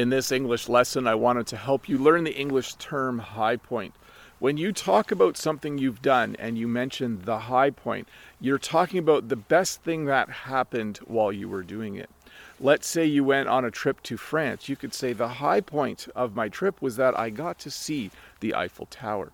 In this English lesson, I wanted to help you learn the English term high point. When you talk about something you've done and you mention the high point, you're talking about the best thing that happened while you were doing it. Let's say you went on a trip to France. You could say the high point of my trip was that I got to see the Eiffel Tower.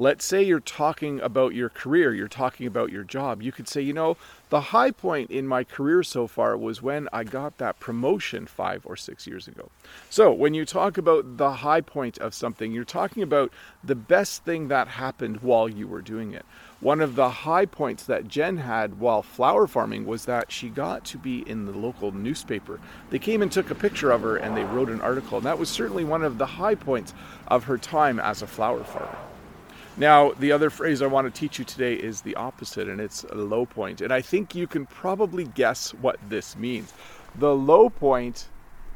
Let's say you're talking about your career, you're talking about your job. You could say, you know, the high point in my career so far was when I got that promotion five or six years ago. So, when you talk about the high point of something, you're talking about the best thing that happened while you were doing it. One of the high points that Jen had while flower farming was that she got to be in the local newspaper. They came and took a picture of her and they wrote an article. And that was certainly one of the high points of her time as a flower farmer. Now, the other phrase I want to teach you today is the opposite, and it's a low point. And I think you can probably guess what this means. The low point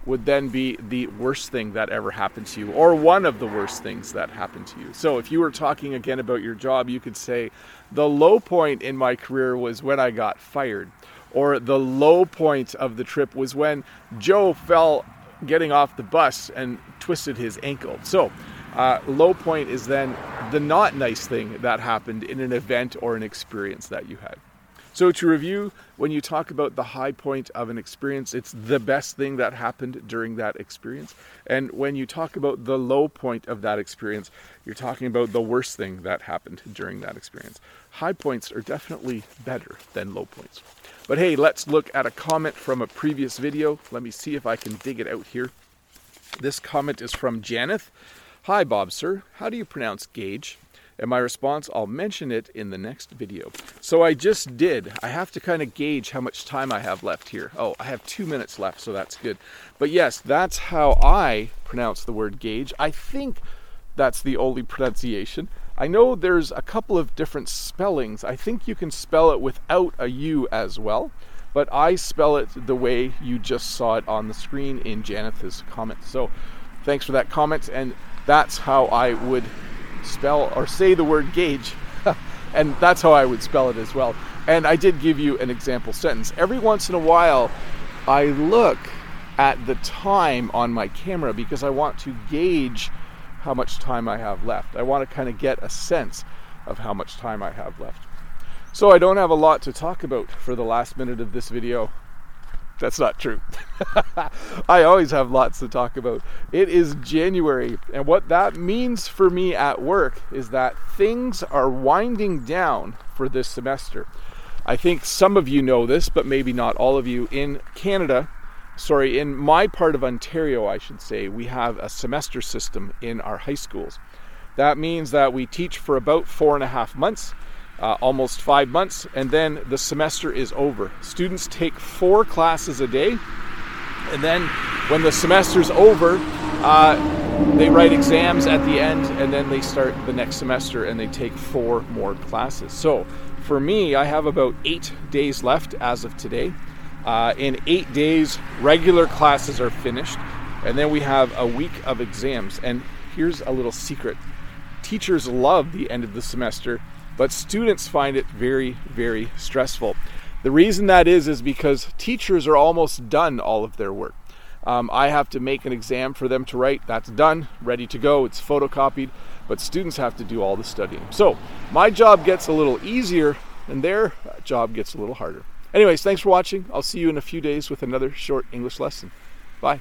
would then be the worst thing that ever happened to you, or one of the worst things that happened to you. So, if you were talking again about your job, you could say, The low point in my career was when I got fired, or the low point of the trip was when Joe fell getting off the bus and twisted his ankle. So, uh, low point is then the not nice thing that happened in an event or an experience that you had. So, to review, when you talk about the high point of an experience, it's the best thing that happened during that experience. And when you talk about the low point of that experience, you're talking about the worst thing that happened during that experience. High points are definitely better than low points. But hey, let's look at a comment from a previous video. Let me see if I can dig it out here. This comment is from Janeth. Hi, Bob, sir. How do you pronounce gauge? And my response, I'll mention it in the next video. So I just did. I have to kind of gauge how much time I have left here. Oh, I have two minutes left, so that's good. But yes, that's how I pronounce the word gauge. I think that's the only pronunciation. I know there's a couple of different spellings. I think you can spell it without a U as well, but I spell it the way you just saw it on the screen in Janeth's comment. So thanks for that comment. And that's how I would spell or say the word gauge. and that's how I would spell it as well. And I did give you an example sentence. Every once in a while, I look at the time on my camera because I want to gauge how much time I have left. I want to kind of get a sense of how much time I have left. So I don't have a lot to talk about for the last minute of this video. That's not true. I always have lots to talk about. It is January, and what that means for me at work is that things are winding down for this semester. I think some of you know this, but maybe not all of you. In Canada, sorry, in my part of Ontario, I should say, we have a semester system in our high schools. That means that we teach for about four and a half months uh, almost five months, and then the semester is over. Students take four classes a day, and then when the semester's over, uh, they write exams at the end, and then they start the next semester and they take four more classes. So for me, I have about eight days left as of today. Uh, in eight days, regular classes are finished, and then we have a week of exams. And here's a little secret teachers love the end of the semester but students find it very, very stressful. The reason that is is because teachers are almost done all of their work. Um, I have to make an exam for them to write. That's done, ready to go. It's photocopied, but students have to do all the studying. So my job gets a little easier, and their job gets a little harder. Anyways, thanks for watching. I'll see you in a few days with another short English lesson. Bye.